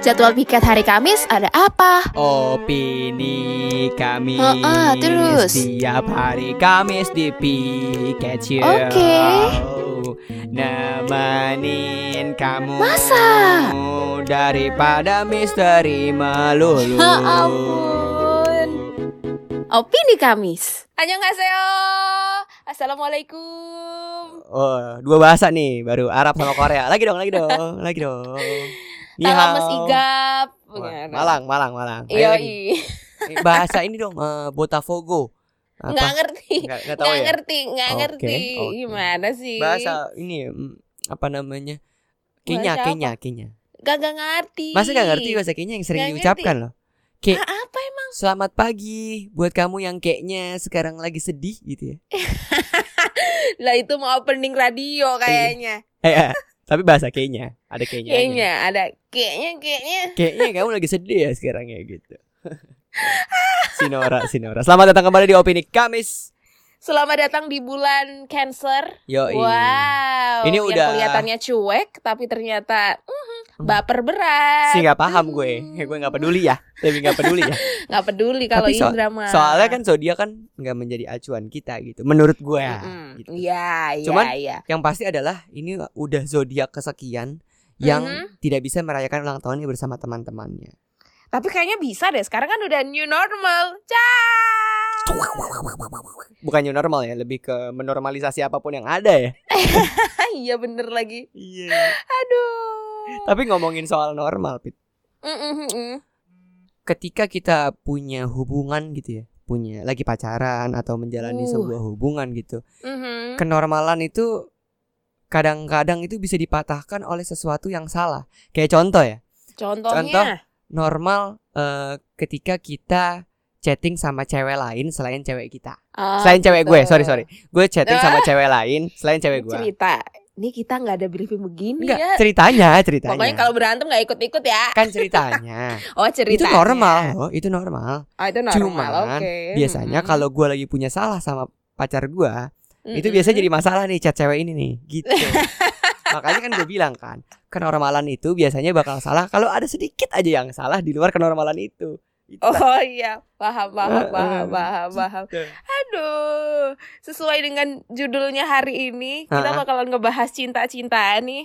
Jadwal piket hari Kamis ada apa? Opini kami Heeh, terus? Setiap hari Kamis di Piket Oke. Nemenin kamu Masa? Daripada misteri melulu Ya ampun. Opini Kamis. Annyeonghaseyo. Assalamualaikum. Oh, dua bahasa nih Baru Arab sama Korea Lagi dong, lagi dong Lagi dong Salam hao. Mas Igap. Malang, Malang, Malang Iya, Bahasa ini dong eh, Botafogo Apa? Nggak ngerti. Nggak, nggak tahu Nggak ya? ngerti, nggak Oke, ngerti. oke. Gimana sih? bahasa ini mm, apa namanya Kenya Bahasa Kenya Kenya Gak, gak ngerti. masa gak ngerti bahasa Kenya yang sering diucapkan loh Ke Ah, apa emang? selamat pagi buat kamu yang kayaknya sekarang lagi sedih gitu ya Lah itu mau opening radio kayaknya. eh, eh, tapi bahasa Kenya ada Kenya Kayaknya ada kayaknya kayaknya. kayaknya kamu lagi sedih ya sekarang ya gitu. Sinora Sinora. Selamat datang kembali di opini Kamis Selamat datang di bulan Cancer. yo Wow. Ini yang udah- kelihatannya cuek tapi ternyata mhm, baper berat. sih nggak paham gue gue nggak peduli ya lebih nggak peduli ya Nggak peduli kalau Tapi so- Indra mah. soalnya kan zodiak kan nggak menjadi acuan kita gitu menurut gue ya gitu. Iya, iya, Cuman- iya. Yang pasti adalah ini udah zodiak kesekian yang Mhm. tidak bisa merayakan ulang tahunnya bersama teman-temannya. Tapi kayaknya bisa deh. Sekarang kan udah new normal. Cah. Bukan new normal ya, lebih ke menormalisasi apa pun yang ada ya. iya bener lagi. Iya. Aduh. Tapi ngomongin soal normal, Pit. Mm-mm-mm. Ketika kita punya hubungan gitu ya, punya lagi pacaran atau menjalani Uh. sebuah hubungan gitu. Mhm. Kenormalan itu kadang-kadang itu bisa dipatahkan oleh sesuatu yang salah. Kayak contoh ya, Contohnya. Contoh. Normal eh, ketika kita chatting sama cewek lain selain cewek kita. Ah, Selain cewek gue, gitu. sorry sorry. Gue chatting sama cewek lain selain cewek gue. Cerita. Ini kita nggak ada briefing begini Enggak, ya. ceritanya, ceritanya. Pokoknya kalau berantem nggak ikut-ikut ya. kan ceritanya. Oh cerita. itu normal loh, itu normal. Oh itu normal. Cuman Oke. biasanya Mm-mm. kalau gue lagi punya salah sama pacar gue, itu Mm-mm. biasanya jadi masalah nih chat cewek ini nih, gitu. Makanya kan gue bilang kan, kenormalan itu biasanya bakal salah kalau ada sedikit aja yang salah di luar kenormalan itu. Itulah. Oh iya, paham, paham, paham, paham, paham. gitu. Aduh, sesuai dengan judulnya hari ini, kita bakalan ngebahas cinta-cintaan nih.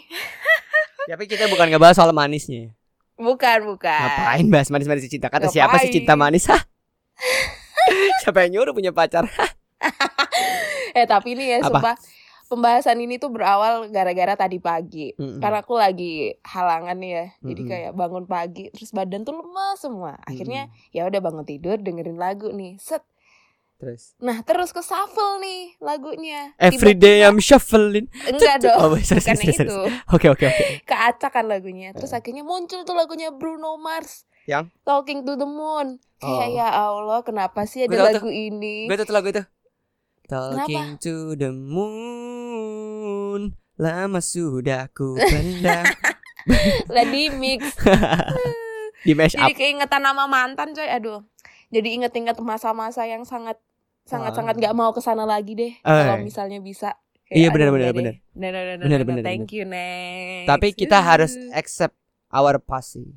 Tapi kita bukan ngebahas soal manisnya. Bukan, bukan. Ngapain bahas manis-manis cinta? Kata siapa sih Ngapain? cinta manis? Hah? siapa yang nyuruh punya pacar? Eh tapi ini ya, Apa? sumpah pembahasan ini tuh berawal gara-gara tadi pagi. Mm-mm. Karena aku lagi halangan nih ya, jadi Mm-mm. kayak bangun pagi, terus badan tuh lemas semua. Akhirnya ya udah bangun tidur, dengerin lagu nih, set. Terus Nah terus ke shuffle nih lagunya. Every day I'm shuffling. Enggak dong, Oh, sorry, bukan sorry, sorry, itu. Oke oke oke. keacakan lagunya terus akhirnya muncul tuh lagunya Bruno Mars Yang? Talking to the Moon kayak Oh. ya Allah kenapa sih ada lagu ini Gue tuh lagu itu. Talking to the moon. Lama sudah ku pendam lah di mix di mash jadi up. keingetan nama mantan coy aduh jadi inget-inget masa-masa yang sangat sangat-sangat nggak mau ke sana lagi deh kalau misalnya bisa Iya, benar, aduh, benar, udah benar. deh. Benar, benar, Benar, benar, benar, thank you next Tapi kita harus accept our past sih.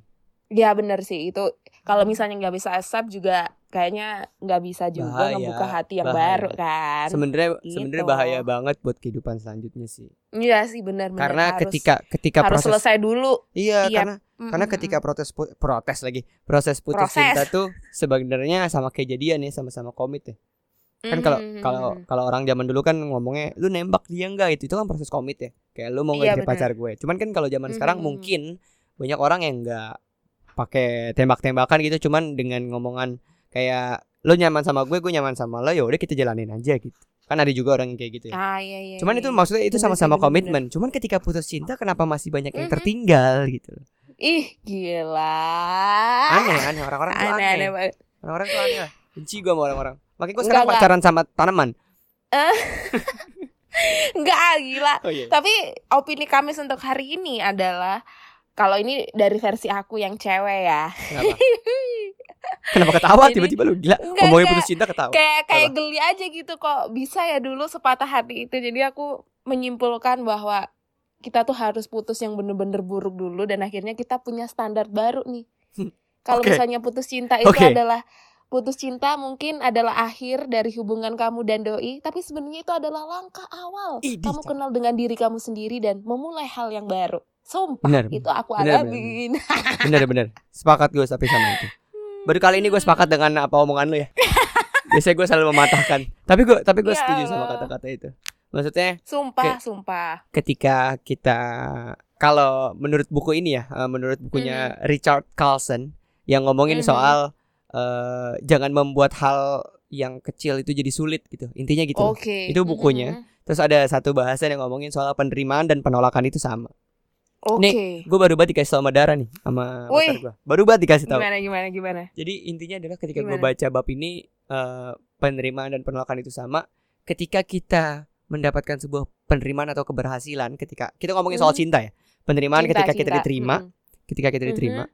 Ya benar sih itu kalau misalnya nggak bisa accept juga kayaknya nggak bisa juga Bahaya, ngebuka hati yang bahaya. baru kan Sebenarnya Gitu. sebenarnya bahaya banget buat kehidupan selanjutnya sih. Iya sih benar-benar Karena harus, ketika ketika harus proses selesai dulu. Iya, Iya. karena karena Mm-mm. ketika protes protes lagi proses putus Proses. cinta tuh sebenarnya sama kayak jadian ya sama-sama komit ya kan kalau kalau kalau orang zaman dulu kan ngomongnya lu nembak dia enggak itu itu kan proses komit ya kayak lu mau Iya, nggak jadi bener. pacar gue cuman kan kalau zaman sekarang Mhm. mungkin banyak orang yang enggak pakai tembak-tembakan gitu cuman dengan ngomongan kayak lu nyaman sama gue gue nyaman sama lo ya udah kita jalanin aja gitu kan ada juga orang yang kayak gitu ya ah iya iya. cuman iya, itu iya. maksudnya itu Bener sama-sama bener, komitmen cuman ketika putus cinta kenapa masih banyak yang tertinggal gitu Ih gila. aneh aneh orang-orang tuh Aneh aneh, aneh banget. Orang-orang tuh aneh. Benci gue sama orang-orang. Makanya gue sekarang enggak. pacaran sama tanaman. Enggak ah, gila. Oh iya. Tapi opini kami untuk hari ini adalah kalau ini dari versi aku yang cewek ya. Kenapa? Kenapa ketawa tiba-tiba lu gila? Enggak, Ngomongin putus cinta ketawa. kayak kayak Apa? geli aja gitu kok bisa ya dulu sepatah hati itu. Jadi aku menyimpulkan bahwa kita tuh harus putus yang bener-bener buruk dulu dan akhirnya kita punya standar baru nih. Kalau Oke. misalnya putus cinta itu Oke. adalah putus cinta mungkin adalah akhir dari hubungan kamu dan doi, tapi sebenarnya itu adalah langkah awal. Idih, kamu kenal dengan diri kamu sendiri dan memulai hal yang baru. Sumpah, Benar, itu aku benar, alamin. bener bener sepakat gue tapi sama itu baru kali ini gue sepakat dengan apa omongan lu ya biasanya gue selalu mematahkan tapi gue tapi gue Ya setuju sama kata-kata itu maksudnya Sumpah, Oke. sumpah. ketika kita kalau menurut buku ini ya eh, menurut bukunya Richard Carlson yang ngomongin Mhm. soal eh, jangan membuat hal yang kecil itu jadi sulit gitu intinya gitu. Oke. Itu bukunya. Mhm. terus ada satu bahasan yang ngomongin soal penerimaan dan penolakan itu sama Oke. gue baru banget dikasih tau sama Dara nih sama Wih. gue baru banget dikasih tahu Gimana gimana gimana? Jadi intinya adalah ketika gue baca bab ini eh, penerimaan dan penolakan itu sama. Ketika kita mendapatkan sebuah penerimaan atau keberhasilan, ketika kita ngomongin soal Mhm. cinta ya, penerimaan Cinta, ketika kita cinta. diterima, Mhm. ketika kita diterima,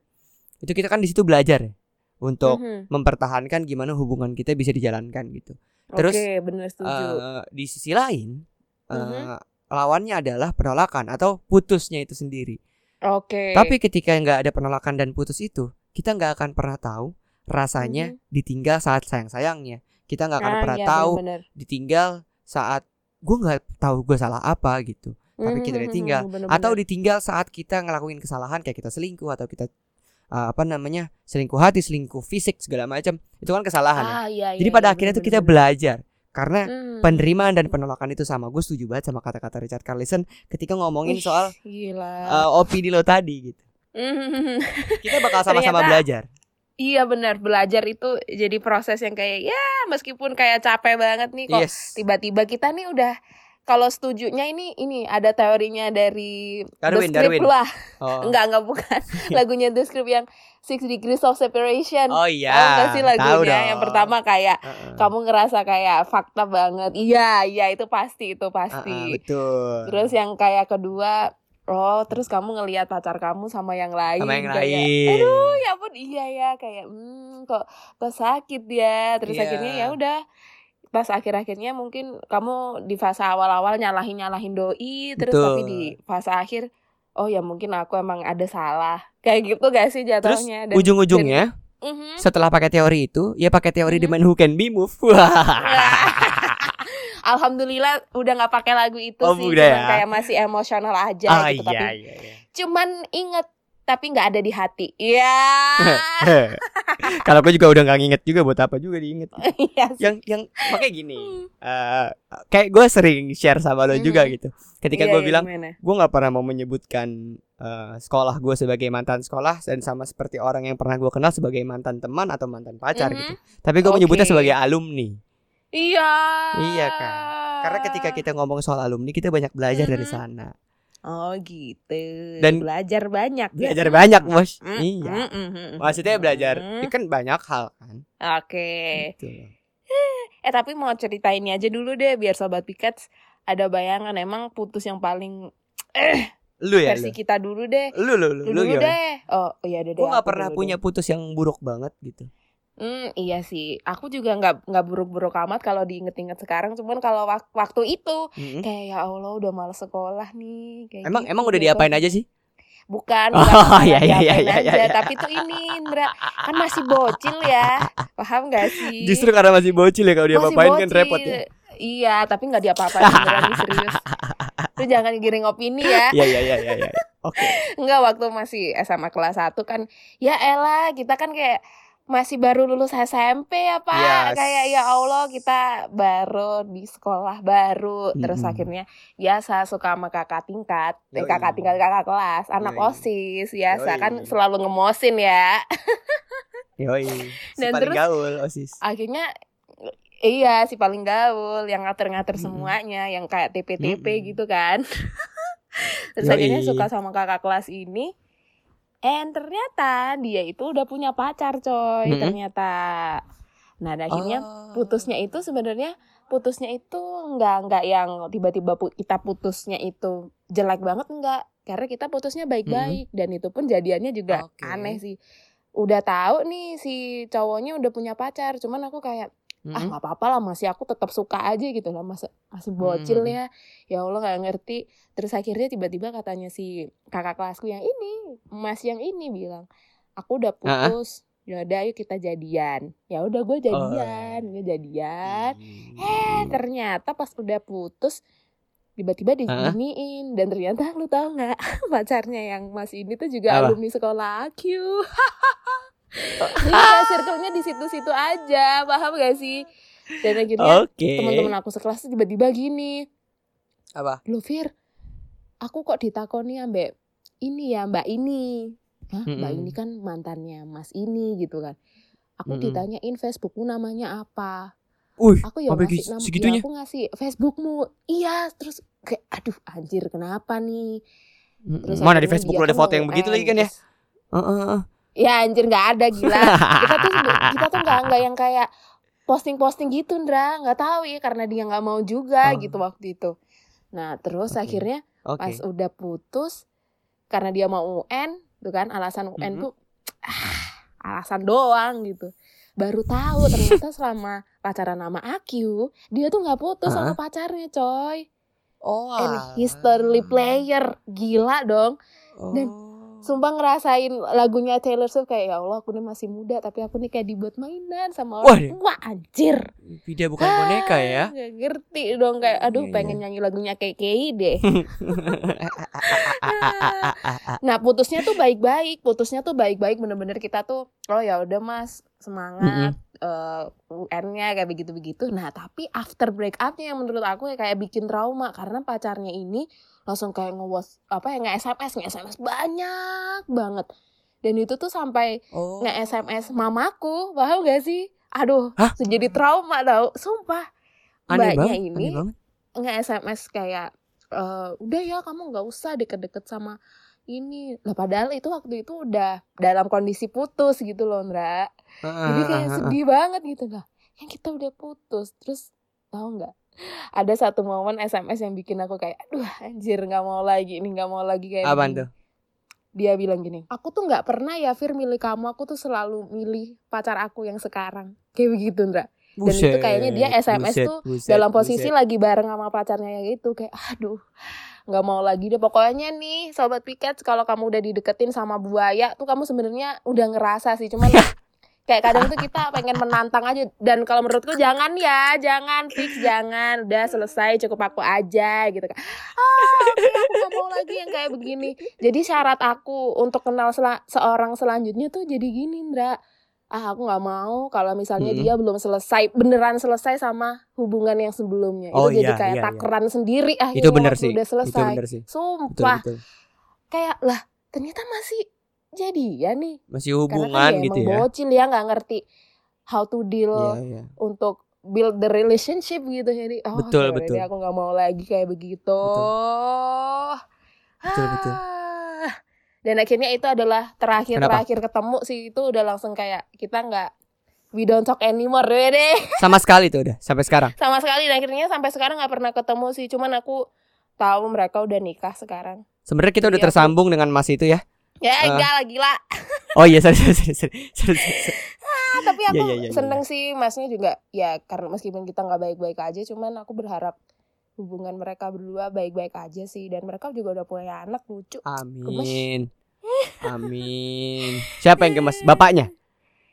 itu kita kan di situ belajar ya untuk Mhm. mempertahankan gimana hubungan kita bisa dijalankan gitu. Terus, Oke, bener setuju. Eh, di sisi lain, eh, Mhm. Lawannya adalah penolakan atau putusnya itu sendiri. Oke. Tapi ketika nggak ada penolakan dan putus itu, kita nggak akan pernah tahu rasanya ditinggal saat sayang-sayangnya. Kita nggak akan. Ah, pernah iya, tahu bener-bener. ditinggal saat gue nggak tahu gue salah apa gitu. Tapi kita ditinggal. bener-bener. Atau ditinggal saat kita ngelakuin kesalahan kayak kita selingkuh atau kita uh, apa namanya selingkuh hati, selingkuh fisik segala macam. Itu kan kesalahan. ya. Ah, iya, iya, Jadi pada iya, akhirnya tuh kita belajar karena Mhm. penerimaan dan penolakan itu sama. Gue setuju banget sama kata-kata Richard Carlson ketika ngomongin Wih, soal gila. uh, opini lo tadi gitu. Mhm. Kita bakal sama-sama belajar. Iya benar, belajar itu jadi proses yang kayak ya meskipun kayak capek banget nih kok Yes. tiba-tiba kita nih udah kalau setujunya ini ini ada teorinya dari Darwin, The Script Darwin. lah. Oh. Enggak, enggak bukan. Lagunya The Script yang Six Degrees of Separation. Oh iya. Tahu nggak sih lagunya? dong. Yang pertama kayak Heeh. kamu ngerasa kayak fakta banget. Iya, iya itu pasti, itu pasti. betul. Terus yang kayak kedua, oh terus kamu ngelihat pacar kamu sama yang lain. sama yang kayak, lain. Aduh, ya ampun iya ya kayak hmm kok kok sakit ya. Terus Iya. akhirnya ya udah pas akhir-akhirnya mungkin kamu di fase awal-awal nyalahin-nyalahin doi terus Betul. tapi di fase akhir oh ya mungkin aku emang ada salah. Kayak gitu gak sih Terus jatuhnya Dan- ujung-ujungnya Mhm. setelah pakai teori itu, ya pakai teori Mhm. Man Who Can Be Move. Wah. Alhamdulillah udah nggak pakai lagu itu Oh, sih, udah ya. kayak masih emosional aja Ah gitu iya tapi iya. iya. cuman inget tapi nggak ada di hati. Iya. Kalau aku juga udah nggak nginget juga buat apa juga diinget. Iya sih. Yang yang makanya gini. eh kayak gue sering share sama lo juga Mhm. gitu. Ketika Iya, gue iya, bilang gue nggak pernah mau menyebutkan eh, sekolah gue sebagai mantan sekolah dan sama seperti orang yang pernah gue kenal sebagai mantan teman atau mantan pacar Mhm. gitu. Tapi gue menyebutnya Oke. sebagai alumni. Iya. Iya, kan. Karena ketika kita ngomong soal alumni kita banyak belajar dari Mhm. sana. Oh gitu. Dan- belajar banyak. ya. Belajar banyak bos. Mm, Iya. mm, mm, mm, Maksudnya belajar, mm. ini kan banyak hal kan. Oke. Gitu. Eh tapi mau cerita ini aja dulu deh biar sobat pikets ada bayangan emang putus yang paling Lu ya, versi lu. kita dulu deh. Lu lu lu, Lu, lu dulu gimana? deh. Oh iya deh. Gue nggak pernah punya putus yang buruk banget gitu. Hmm, iya sih. Aku juga nggak nggak buruk-buruk amat kalau diinget-inget sekarang. Cuman kalau wak- waktu itu Mm-mm. kayak ya Allah udah males sekolah nih. Kayak Emang gitu, emang udah gitu. diapain aja sih? Bukan, Oh, bukan iya, iya, iya, iya, aja. iya. Tapi tuh ini Indra kan masih bocil ya. Paham gak sih? Justru karena masih bocil ya kalau dia apain kan repot ya. Iya, tapi nggak diapa-apain beneran serius. Lu jangan giring opini ya. Iya iya iya iya. iya. Oke. Enggak waktu masih SMA kelas 1 kan ya elah kita kan kayak masih baru lulus SMP ya Pak Yes. Kayak ya Allah kita baru di sekolah baru Terus Mm-mm. akhirnya biasa suka sama kakak tingkat eh, Yoi. Kakak tingkat kakak kelas Anak Yoi. OSIS biasa Yoi. kan selalu ngemosin ya Yoi. Si Dan paling terus- gaul OSIS. Akhirnya Iya si paling gaul Yang ngatur-ngatur Mm-mm. semuanya Yang kayak TP-TP Mm-mm. gitu kan Terus Yoi. akhirnya suka sama kakak kelas ini And ternyata dia itu udah punya pacar coy Mm-mm. Ternyata Nah dan akhirnya Oh. putusnya itu sebenarnya Putusnya itu nggak nggak yang tiba-tiba pu- kita putusnya itu jelek banget enggak Karena kita putusnya baik-baik Dan itu pun jadiannya juga Oke. aneh sih Udah tahu nih si cowoknya udah punya pacar Cuman aku kayak ah Mm-mm. nggak apa-apa lah masih aku tetap suka aja gitu lah masih masih bocil Hmm. ya ya Allah nggak ngerti terus akhirnya tiba-tiba katanya si kakak kelasku yang ini mas yang ini bilang aku udah Ah, ah. putus ya udah ayo kita jadian ya udah gue jadian gue jadian eh ternyata pas udah putus tiba-tiba Ah. diginiin dan ternyata lu tau nggak pacarnya yang mas ini tuh juga Apa? alumni sekolah aku Kayak circle-nya di situ-situ aja, paham gak sih? Dan akhirnya Oke. teman-teman aku sekelas tiba-tiba gini, Apa? "Loh Fir, aku kok ditakoni ambek ini ya Mbak ini." Hah, Mbak Mm-mm. ini kan mantannya Mas ini gitu kan. Aku Mm-mm. ditanyain Facebookmu namanya apa? Wih, Aku ya ngasih nama, segitunya? ya aku ngasih Facebookmu. Iya, terus kayak aduh anjir kenapa nih? Terus mana di Facebook lu ada foto yang begitu lagi kan ya? terus- Heeh, heeh. Ya anjir nggak ada gila. kita tuh kita tuh nggak nggak yang kayak posting-posting gitu Ndra nggak tahu ya karena dia nggak mau juga Oh. gitu waktu itu nah terus Oke. akhirnya Oke. pas udah putus karena dia mau UN tuh kan alasan UN Mhm. ku ah, alasan doang gitu baru tahu ternyata selama pacaran sama Aku dia tuh nggak putus sama pacarnya coy Oh. and history player gila dong dan Oh. Sumpah ngerasain lagunya Taylor Swift kayak ya Allah aku nih masih muda tapi aku nih kayak dibuat mainan sama Wah, orang tua anjir. Dia bukan boneka ya. Ah, Gak ngerti dong kayak aduh Iya, pengen iya. nyanyi lagunya kayak Kei deh. nah putusnya tuh baik-baik, putusnya tuh baik-baik bener-bener kita tuh oh ya udah mas semangat eh, UN-nya kayak begitu-begitu. Nah tapi after break up-nya yang menurut aku ya kayak bikin trauma karena pacarnya ini langsung kayak nge apa ya nge SMS nge SMS banyak banget. Dan itu tuh sampai Oh. nge SMS mamaku paham gak sih? Aduh Hah? jadi trauma tau sumpah. Aneh mbaknya banget, ini nge SMS kayak eh, udah ya kamu nggak usah deket-deket sama ini. Lah padahal itu waktu itu udah dalam kondisi putus gitu loh Ndra. Jadi kayak sedih banget gitu lah. Yang kita udah putus terus tahu nggak ada satu momen SMS yang bikin aku kayak aduh anjir nggak mau lagi ini nggak mau lagi kayak Apaan tuh? dia bilang gini aku tuh nggak pernah ya Fir milih kamu. Aku tuh selalu milih pacar aku yang sekarang. Kayak begitu Ndra. Dan itu kayaknya dia SMS tuh dalam posisi lagi bareng sama pacarnya yang itu. Kayak aduh nggak mau lagi deh. Pokoknya nih sobat piket kalau kamu udah dideketin sama buaya tuh kamu sebenarnya udah ngerasa sih. Cuman kayak kadang tuh kita pengen menantang aja dan kalau menurutku jangan ya jangan fix jangan udah selesai cukup aku aja gitu kan ah aku gak mau lagi yang kayak begini jadi syarat aku untuk kenal sela- seorang selanjutnya tuh jadi gini Ndra ah aku nggak mau kalau misalnya Mm-mm. dia belum selesai beneran selesai sama hubungan yang sebelumnya Oh, itu jadi iya, kayak iya, iya. takeran sendiri akhirnya Itu bener sih. udah Itu selesai bener sih. Betul, sumpah betul. kayak lah ternyata masih jadi ya nih Masih karena hubungan kan gitu emang ya. bocil ya nggak ngerti how to deal Iya, iya. untuk build the relationship gitu jadi oh Betul, betul. aku nggak mau lagi kayak begitu Betul, betul. Ah. dan akhirnya itu adalah terakhir Kenapa? terakhir ketemu sih itu udah langsung kayak kita nggak we don't talk anymore deh deh Sama sekali tuh udah sampai sekarang. sama sekali dan akhirnya sampai sekarang nggak pernah ketemu sih cuman aku tahu mereka udah nikah sekarang Sebenarnya kita udah Jadi aku- tersambung dengan Mas itu ya. Ya Ah. enggak lah gila Oh iya, sorry sorry sorry. sorry, sorry, sorry. Ah, tapi aku Iya, iya, iya, seneng sih masnya juga ya karena meskipun kita nggak baik-baik aja cuman aku berharap hubungan mereka berdua baik-baik aja sih dan mereka juga udah punya anak lucu Amin. Amin. Siapa yang gemes? Bapaknya?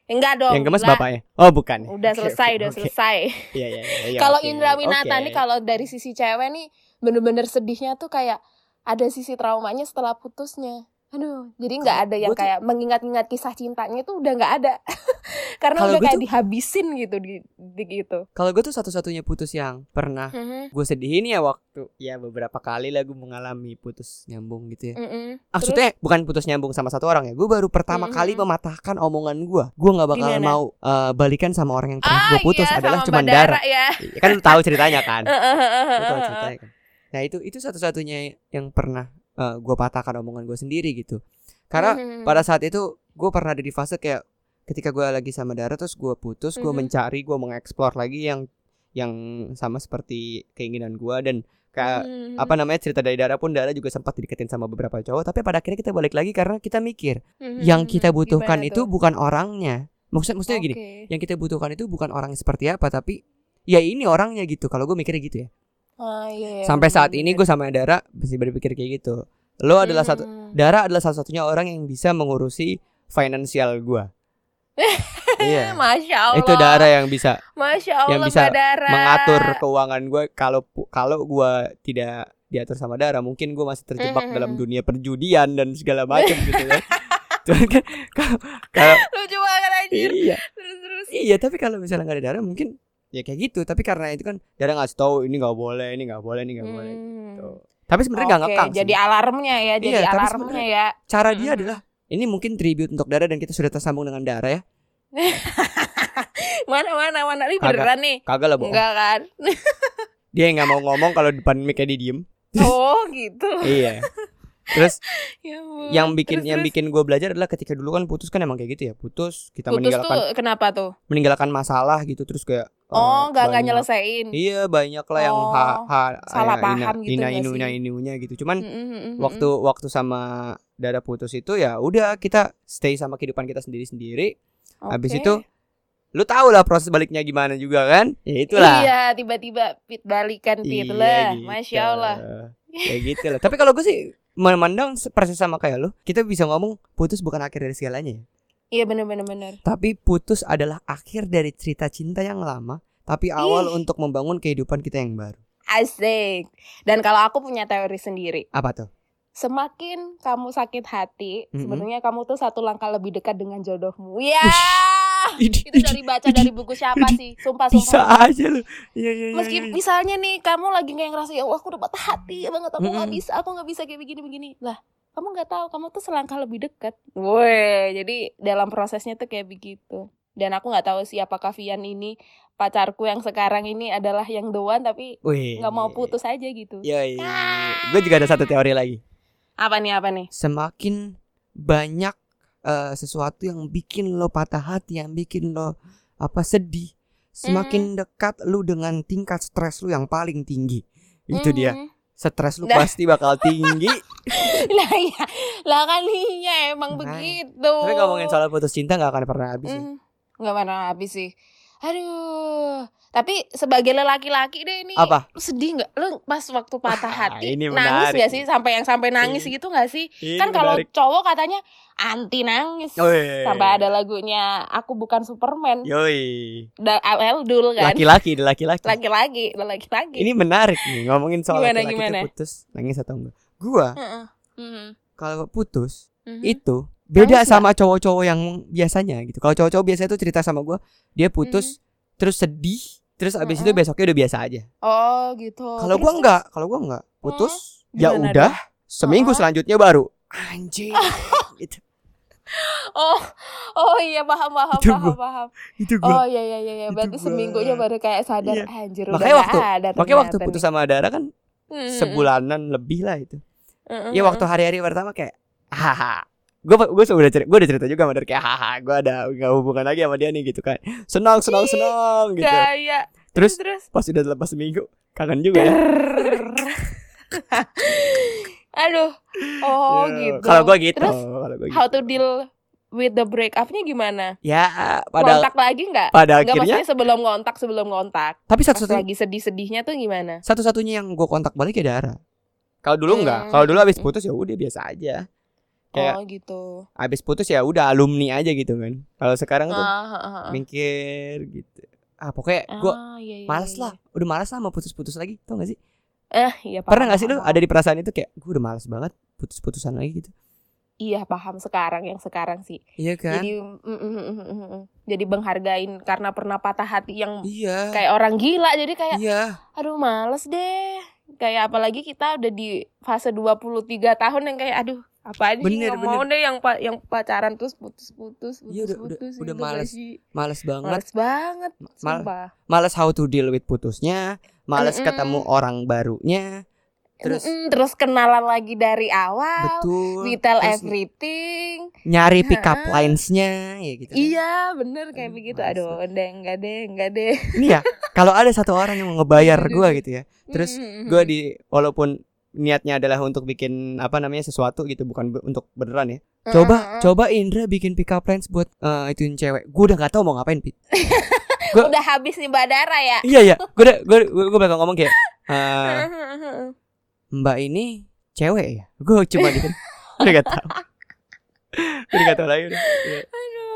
enggak dong yang gemes gila. bapaknya? Oh, bukan. udah selesai oke, udah oke. selesai Iya, iya, iya, iya. kalau Indra Winata oke. nih kalau dari sisi cewek nih bener-bener sedihnya tuh kayak ada sisi traumanya setelah putusnya aduh jadi nggak ada yang gua tuh- kayak mengingat-ingat kisah cintanya tuh udah nggak ada karena udah kayak tuh- dihabisin gitu di, di gitu Kalau gue tuh satu-satunya putus yang pernah Mhm, gue sedihin ya waktu ya beberapa kali lah gue mengalami putus nyambung gitu ya. mhm. Maksudnya bukan putus nyambung sama satu orang ya. Gue baru pertama Mhm. kali mematahkan omongan gue. Gue nggak bakal Gimana? mau eh, balikan sama orang yang pernah ah gue putus iya, adalah cuma darah. ya Iya, kan lu tahu ceritanya kan. Lu tahu ceritanya kan. Nah itu itu satu-satunya yang pernah gue patahkan omongan gue sendiri gitu. Karena Mhm. pada saat itu gue pernah ada di fase kayak ketika gue lagi sama Dara terus gue putus, gue Mhm. mencari, gue mengeksplor lagi yang yang sama seperti keinginan gue dan kayak Mhm. apa namanya cerita dari Dara pun Dara juga sempat dideketin sama beberapa cowok tapi pada akhirnya kita balik lagi karena kita mikir Mhm. yang kita butuhkan Gimana itu tuh? bukan orangnya maksudnya maksudnya okay. gini yang kita butuhkan itu bukan orang seperti apa tapi ya ini orangnya gitu kalau gue mikirnya gitu ya oh, iya, iya, sampai saat ini gue sama Dara masih berpikir kayak gitu lo adalah hmm. satu Dara adalah salah satunya orang yang bisa mengurusi finansial gue Iya. Masya Allah. Itu Dara yang bisa. Masya Allah. Yang bisa Dara. mengatur keuangan gue. Kalau kalau gue tidak diatur sama Dara, mungkin gue masih terjebak mm-hmm. dalam dunia perjudian dan segala macam gitu kan. Cuman kan kalau lucu banget anjir. Iya. Terus, terus. Iya, tapi kalau misalnya nggak ada Dara mungkin ya kayak gitu. Tapi karena itu kan Dara ngasih tahu ini nggak boleh, ini nggak boleh, ini nggak hmm. boleh gitu. Tapi sebenarnya nggak okay, ngekang. Jadi sih. alarmnya ya, jadi iya, alarmnya ya. Cara dia hmm. adalah ini mungkin tribute untuk Dara dan kita sudah tersambung dengan Dara ya. mana mana mana ini beneran nih? Kagak lah, Enggak kan? dia nggak mau ngomong kalau depan mic-nya dia diem. Oh, gitu. iya. Terus ya, yang bikin terus, yang terus. bikin gue belajar adalah ketika dulu kan putus kan emang kayak gitu ya. Putus kita putus meninggalkan tuh kenapa tuh? Meninggalkan masalah gitu terus kayak oh nggak nggak nyelesain. Iya banyak lah oh, yang ha, ha salah ya, paham ina, gitu ina inu ina inunya gitu. Cuman mm -hmm, waktu waktu sama dada putus itu ya udah kita stay sama kehidupan kita sendiri sendiri okay. habis itu lu tau lah proses baliknya gimana juga kan? Ya itulah. Iya tiba-tiba pit balikan pit iya, lah. gitu. masya allah kayak gitu lah tapi kalau gue sih memandang persis sama kayak lo, kita bisa ngomong putus bukan akhir dari segalanya ya. Iya benar benar benar. Tapi putus adalah akhir dari cerita cinta yang lama, tapi awal Ih. untuk membangun kehidupan kita yang baru. Asik. Dan kalau aku punya teori sendiri. Apa tuh? Semakin kamu sakit hati, mm -hmm. sebenarnya kamu tuh satu langkah lebih dekat dengan jodohmu. Ya. Yeah! itu dari baca dari buku siapa sih sumpah sumpah bisa aja lu ya, ya, ya, meski ya, ya. misalnya nih kamu lagi kayak ngerasa ya wah aku udah patah hati banget aku nggak mm bisa aku nggak bisa kayak begini begini lah kamu nggak tahu kamu tuh selangkah lebih dekat woi jadi dalam prosesnya tuh kayak begitu dan aku nggak tahu sih apakah Vian ini pacarku yang sekarang ini adalah yang one tapi nggak mau putus aja gitu. Iya, iya. Ah. Gue juga ada satu teori lagi. Apa nih apa nih? Semakin banyak uh, sesuatu yang bikin lo patah hati, yang bikin lo apa sedih, semakin mm. dekat lu dengan tingkat stres lu yang paling tinggi. Itu mm. dia. Stres lu nah. pasti bakal tinggi. lah ya, lah kan iya emang nah, begitu. Tapi ngomongin soal putus cinta nggak akan pernah habis. Mm. Gak pernah habis sih. Aduh, tapi sebagai lelaki-laki deh ini Apa? sedih nggak? Lu pas waktu patah hati ini nangis gak sih sampai yang sampai nangis ini, gitu nggak sih? Ini kan kalau cowok katanya anti nangis. Iya, Sampai ada lagunya aku bukan Superman. Yoi. Da Al dulu kan. Laki-laki, laki-laki. Laki-laki, laki-laki. Ini menarik nih ngomongin soal laki-laki putus nangis atau enggak. Gua uh -uh. Mm -hmm. kalau putus mm -hmm. itu beda nangis sama cowok-cowok yang biasanya gitu. Kalau cowok-cowok biasa itu cerita sama gua, dia putus mm -hmm. terus sedih Terus abis uh -uh. itu besoknya udah biasa aja. Oh gitu. Kalau gua enggak, kalau gua enggak putus, hmm? ya udah. Seminggu uh -huh. selanjutnya baru anjing gitu. Oh, oh iya paham paham itu paham gua. paham. Itu gua. Oh iya iya iya, berarti gua. seminggunya baru kayak sadar iya. anjir makanya udah waktu, ada. Makanya waktu putus sama Dara kan hmm. sebulanan lebih lah itu. -uh. Ya waktu hari-hari pertama kayak haha gue gue udah cerita gue udah cerita juga sama dari kayak haha gue ada nggak hubungan lagi sama dia nih gitu kan. Senang senang senang gitu. Gaya. terus, terus. pas udah lepas seminggu kangen juga ya. Aduh. Oh ya, gitu. Kalau gue gitu. Terus gua gitu. how to deal with the break upnya gimana? Ya pada kontak lagi nggak? pada nggak akhirnya sebelum kontak sebelum kontak tapi satu satu lagi sedih sedihnya tuh gimana? Satu satunya yang gue kontak balik ya Dara. Kalau dulu hmm. enggak kalau dulu abis putus ya udah biasa aja kayak oh gitu abis putus ya udah alumni aja gitu kan kalau sekarang tuh ah, ah, ah. mikir gitu ah pokoknya gue ah, iya, iya, malas iya. lah udah malas lah mau putus-putus lagi tau gak sih eh iya paham, pernah gak sih lu ada di perasaan itu kayak gue udah malas banget putus-putusan lagi gitu Iya paham sekarang yang sekarang sih. Iya kan. Jadi mm, mm, mm, jadi menghargain karena pernah patah hati yang iya. kayak orang gila jadi kayak iya. aduh males deh. Kayak apalagi kita udah di fase 23 tahun yang kayak aduh apa aja bener, bener. mau deh yang pa yang pacaran terus putus-putus iya, udah, putus udah, udah males males banget. Males banget Mal males how to deal with putusnya males mm -mm. ketemu orang barunya terus mm -mm, terus kenalan lagi dari awal betul terus everything. nyari pick up linesnya ya gitu kan. iya bener kayak hmm, begitu. aduh udah enggak deh enggak deh. Ini ya kalau ada satu orang yang mau ngebayar gue gitu ya terus gue di walaupun niatnya adalah untuk bikin apa namanya sesuatu gitu bukan be untuk beneran ya. Coba coba Indra bikin pick up lines buat uh, ituin cewek. Gue udah gak tahu mau ngapain pit. Gua, udah habis nih badara ya? Iya iya. Gue udah gue gue bakal ngomong kayak uh, mbak ini cewek ya? Gue cuma gitu udah gak tahu. Udah gak tahu lagi udah, udah.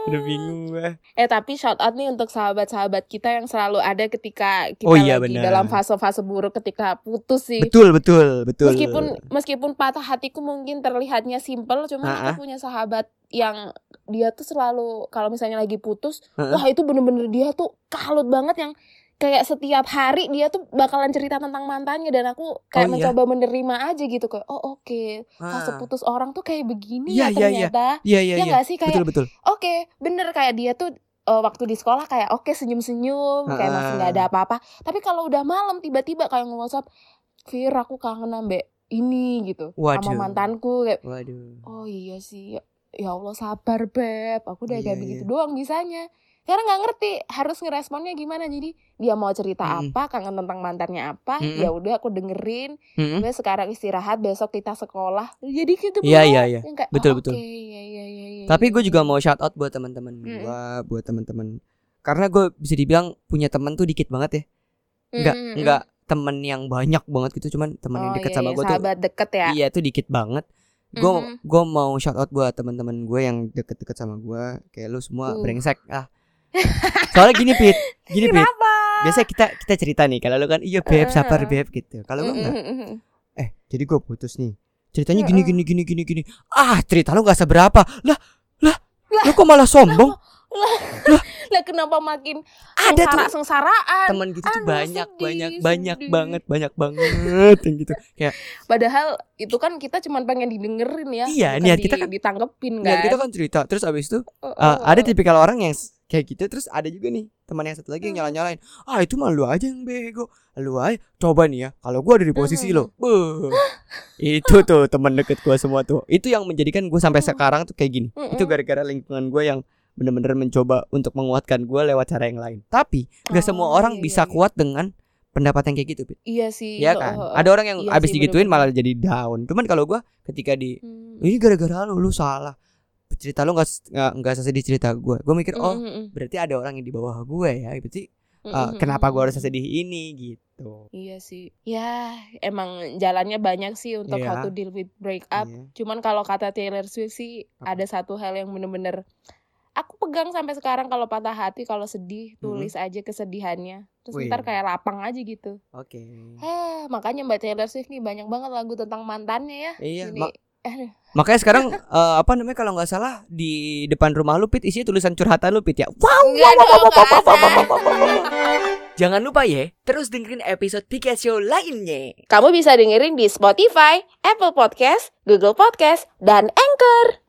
Udah bingung gue. Eh tapi shout out nih untuk sahabat-sahabat kita yang selalu ada ketika kita oh, iya, lagi bener. dalam fase-fase buruk ketika putus sih. Betul, betul, betul. Meskipun meskipun patah hatiku mungkin terlihatnya simple, cuma aku punya sahabat yang dia tuh selalu kalau misalnya lagi putus, wah itu bener-bener dia tuh kalut banget yang kayak setiap hari dia tuh bakalan cerita tentang mantannya dan aku kayak oh, iya? mencoba menerima aja gitu kayak oh oke okay. fase ah. putus orang tuh kayak begini yeah, ya iya, iya. ternyata iya iya iya ya nggak sih kayak oke okay, bener kayak dia tuh uh, waktu di sekolah kayak oke okay, senyum senyum kayak masih nggak ada apa-apa tapi kalau udah malam tiba-tiba kayak nge-WhatsApp Fir aku kangen ambek ini gitu Waduh. sama mantanku kayak Waduh. oh iya sih ya Allah sabar beb aku udah yeah, kayak yeah. begitu doang bisanya karena nggak ngerti harus ngeresponnya gimana jadi dia mau cerita hmm. apa kangen tentang mantannya apa hmm. ya udah aku dengerin hmm. Gue sekarang istirahat besok kita sekolah jadi gitu iya iya iya betul oh, betul okay, ya, ya, ya, ya, tapi gue juga mau shout out buat teman-teman hmm. gue buat teman-teman karena gue bisa dibilang punya teman tuh dikit banget ya nggak hmm. nggak temen yang banyak banget gitu cuman temen oh, yang deket iya, sama gue tuh sahabat deket ya iya tuh dikit banget gue mm -hmm. gue mau shout out buat teman-teman gue yang deket-deket sama gue kayak lu semua uh. brengsek ah Soalnya gini Pit, gini Pit. Biasa kita kita cerita nih kalau lu kan iya beb sabar beb gitu. Kalau lu enggak. Eh, jadi gue putus nih. Ceritanya gini gini gini gini gini. Ah, cerita lu gak seberapa. Lah, lah, lu kok malah sombong? lah, lah kenapa makin ada sengsara, tuh sengsaraan teman gitu tuh banyak sedih, banyak sedih. banyak banget banyak banget yang gitu kayak padahal itu kan kita cuma pengen didengerin ya iya niat kita kan ditanggepin kan niat kita kan cerita terus abis itu uh, uh, uh, ada tipikal orang yang kayak gitu terus ada juga nih teman yang satu lagi yang hmm. nyala nyalain ah itu mah lu aja yang bego lu aja coba nih ya kalau gua ada di posisi lo hmm. itu tuh teman deket gua semua tuh itu yang menjadikan gua sampai hmm. sekarang tuh kayak gini itu gara-gara lingkungan gua yang bener-bener mencoba untuk menguatkan gue lewat cara yang lain tapi gak oh, semua orang iya, bisa iya. kuat dengan pendapat yang kayak gitu Pit. iya sih ya kan ada orang yang iya abis sih, digituin bener -bener. malah jadi down cuman kalau gue ketika di hmm. ini gara-gara lu lu salah cerita lu nggak nggak sesedih cerita gue gue mikir oh mm -hmm. berarti ada orang yang di bawah gue ya berarti uh, mm -hmm. kenapa gue harus sedih ini gitu iya sih ya emang jalannya banyak sih untuk yeah. how to deal with break up yeah. cuman kalau kata Taylor Swift sih Apa? ada satu hal yang bener-bener aku pegang sampai sekarang kalau patah hati kalau sedih tulis mm -hmm. aja kesedihannya terus Wih. ntar kayak lapang aja gitu oke okay. eh makanya mbak Taylor Swift nih banyak banget lagu tentang mantannya ya iya Makanya sekarang uh, apa namanya kalau nggak salah di depan rumah lu Pit isinya tulisan curhatan lu Pit ya. Wow. wow, wow, wow, wow, wow, wow, wow. Jangan lupa ya, terus dengerin episode Pika Show lainnya. Kamu bisa dengerin di Spotify, Apple Podcast, Google Podcast, dan Anchor.